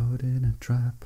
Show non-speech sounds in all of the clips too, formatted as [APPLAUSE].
caught in a trap.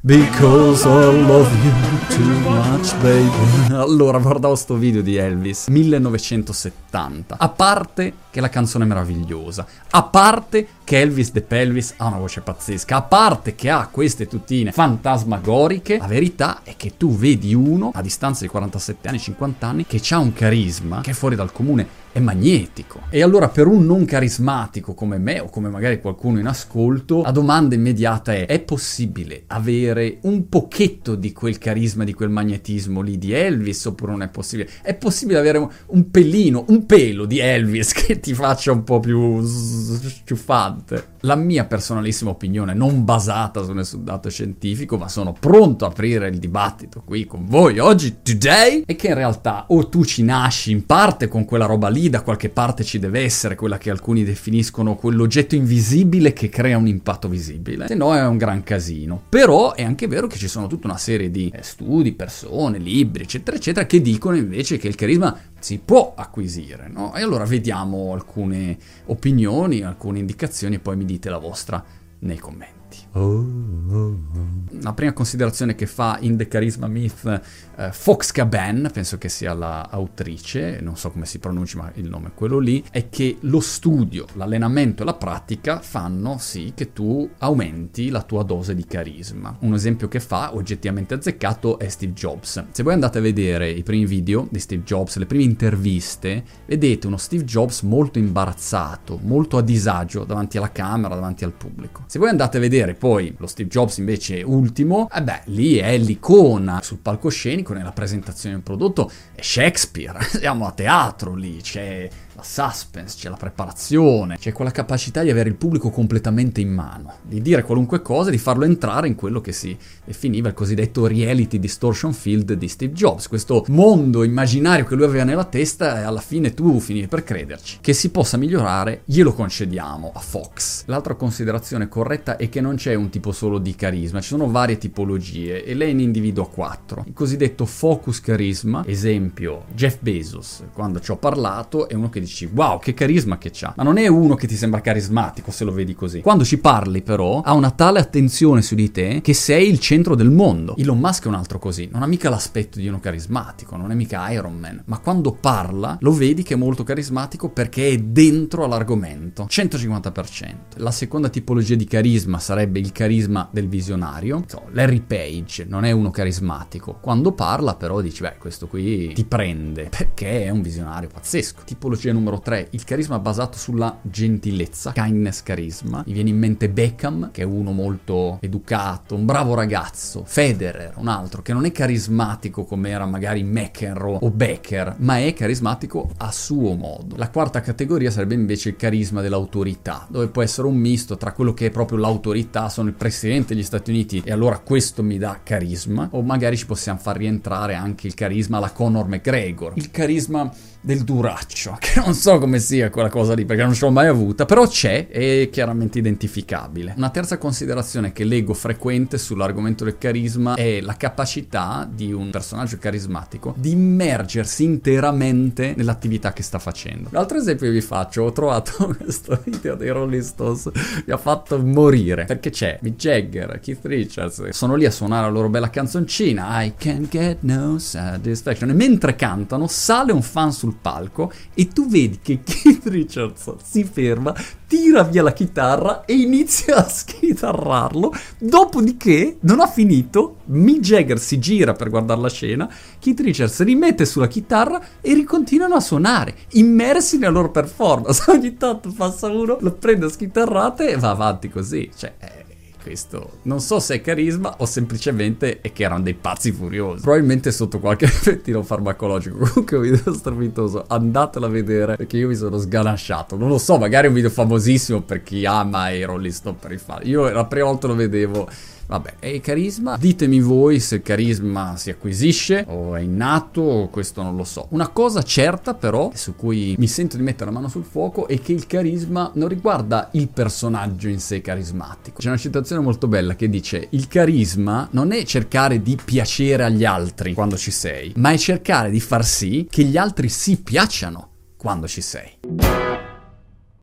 Because I love you too much, baby. Allora, guardavo sto video di Elvis, 1970. A parte che la canzone è meravigliosa, a parte che Elvis De Pelvis ha una voce pazzesca, a parte che ha queste tutine fantasmagoriche, la verità è che tu vedi uno, a distanza di 47 anni, 50 anni, che ha un carisma che è fuori dal comune è magnetico. E allora per un non carismatico come me o come magari qualcuno in ascolto, la domanda immediata è è possibile avere un pochetto di quel carisma, di quel magnetismo lì di Elvis oppure non è possibile? È possibile avere un pelino, un pelo di Elvis [LAUGHS] che ti faccia un po' più sciuffante? La mia personalissima opinione, non basata su nessun dato scientifico, ma sono pronto a aprire il dibattito qui con voi oggi, today, è che in realtà o tu ci nasci in parte con quella roba lì da qualche parte ci deve essere quella che alcuni definiscono quell'oggetto invisibile che crea un impatto visibile, se no è un gran casino. Però è anche vero che ci sono tutta una serie di eh, studi, persone, libri, eccetera, eccetera, che dicono invece che il carisma si può acquisire, no? E allora vediamo alcune opinioni, alcune indicazioni e poi mi dite la vostra nei commenti. Oh, oh. La prima considerazione che fa in The Charisma Myth eh, Fox Caban, penso che sia l'autrice, non so come si pronunci ma il nome è quello lì, è che lo studio, l'allenamento e la pratica fanno sì che tu aumenti la tua dose di carisma. Un esempio che fa, oggettivamente azzeccato, è Steve Jobs. Se voi andate a vedere i primi video di Steve Jobs, le prime interviste, vedete uno Steve Jobs molto imbarazzato, molto a disagio davanti alla camera, davanti al pubblico. Se voi andate a vedere poi lo Steve Jobs invece ultimo, eh beh, lì è l'icona sul palcoscenico nella presentazione del prodotto, è Shakespeare, [LAUGHS] siamo a teatro lì, c'è la suspense, c'è la preparazione, c'è quella capacità di avere il pubblico completamente in mano, di dire qualunque cosa e di farlo entrare in quello che si definiva il cosiddetto reality distortion field di Steve Jobs, questo mondo immaginario che lui aveva nella testa e alla fine tu finivi per crederci. Che si possa migliorare, glielo concediamo a Fox. L'altra considerazione corretta è che non c'è un tipo solo di carisma, ci sono varie tipologie e lei ne individua quattro. Il cosiddetto focus carisma, esempio Jeff Bezos, quando ci ho parlato, è uno che dici wow che carisma che c'ha, ma non è uno che ti sembra carismatico se lo vedi così. Quando ci parli però ha una tale attenzione su di te che sei il centro del mondo. Elon Musk è un altro così, non ha mica l'aspetto di uno carismatico, non è mica Iron Man, ma quando parla lo vedi che è molto carismatico perché è dentro all'argomento, 150%. La seconda tipologia di carisma sarebbe il carisma del visionario. So, Larry Page non è uno carismatico, quando parla però dici beh questo qui ti prende perché è un visionario pazzesco. Tipologia numero 3, il carisma basato sulla gentilezza, kindness carisma. Mi viene in mente Beckham, che è uno molto educato, un bravo ragazzo. Federer, un altro, che non è carismatico come era magari McEnroe o Becker, ma è carismatico a suo modo. La quarta categoria sarebbe invece il carisma dell'autorità, dove può essere un misto tra quello che è proprio l'autorità, sono il presidente degli Stati Uniti e allora questo mi dà carisma, o magari ci possiamo far rientrare anche il carisma alla Conor McGregor. Il carisma del duraccio, [LAUGHS] che non so come sia quella cosa lì perché non ce l'ho mai avuta, però c'è e è chiaramente identificabile. Una terza considerazione che leggo frequente sull'argomento del carisma è la capacità di un personaggio carismatico di immergersi interamente nell'attività che sta facendo. L'altro esempio vi faccio, ho trovato [LAUGHS] questo video dei Rolling Stones, mi ha fatto morire, perché c'è Mick Jagger, Keith Richards, sono lì a suonare la loro bella canzoncina, I can't get no satisfaction, e mentre cantano sale un fan sul palco e tu vedi che Keith Richards si ferma, tira via la chitarra e inizia a schitarrarlo. Dopodiché, non ha finito, Mick Jagger si gira per guardare la scena, Keith Richards rimette sulla chitarra e ricontinuano a suonare, immersi nella loro performance. [LAUGHS] Ogni tanto passa uno, lo prende a schitarrate e va avanti così. Cioè, eh, questo non so se è carisma o semplicemente è che erano dei pazzi furiosi. Probabilmente sotto qualche [LAUGHS] effettino farmacologico. Comunque un video strepitoso, andatelo a vedere perché io mi sono sganasciato. Non lo so, magari è un video famosissimo per chi ama i Rolling Stone per i fan. Io la prima volta lo vedevo Vabbè, e carisma? Ditemi voi se il carisma si acquisisce o è innato questo non lo so. Una cosa certa però, su cui mi sento di mettere la mano sul fuoco, è che il carisma non riguarda il personaggio in sé carismatico. C'è una citazione molto bella che dice il carisma non è cercare di piacere agli altri quando ci sei, ma è cercare di far sì che gli altri si piacciono quando ci sei.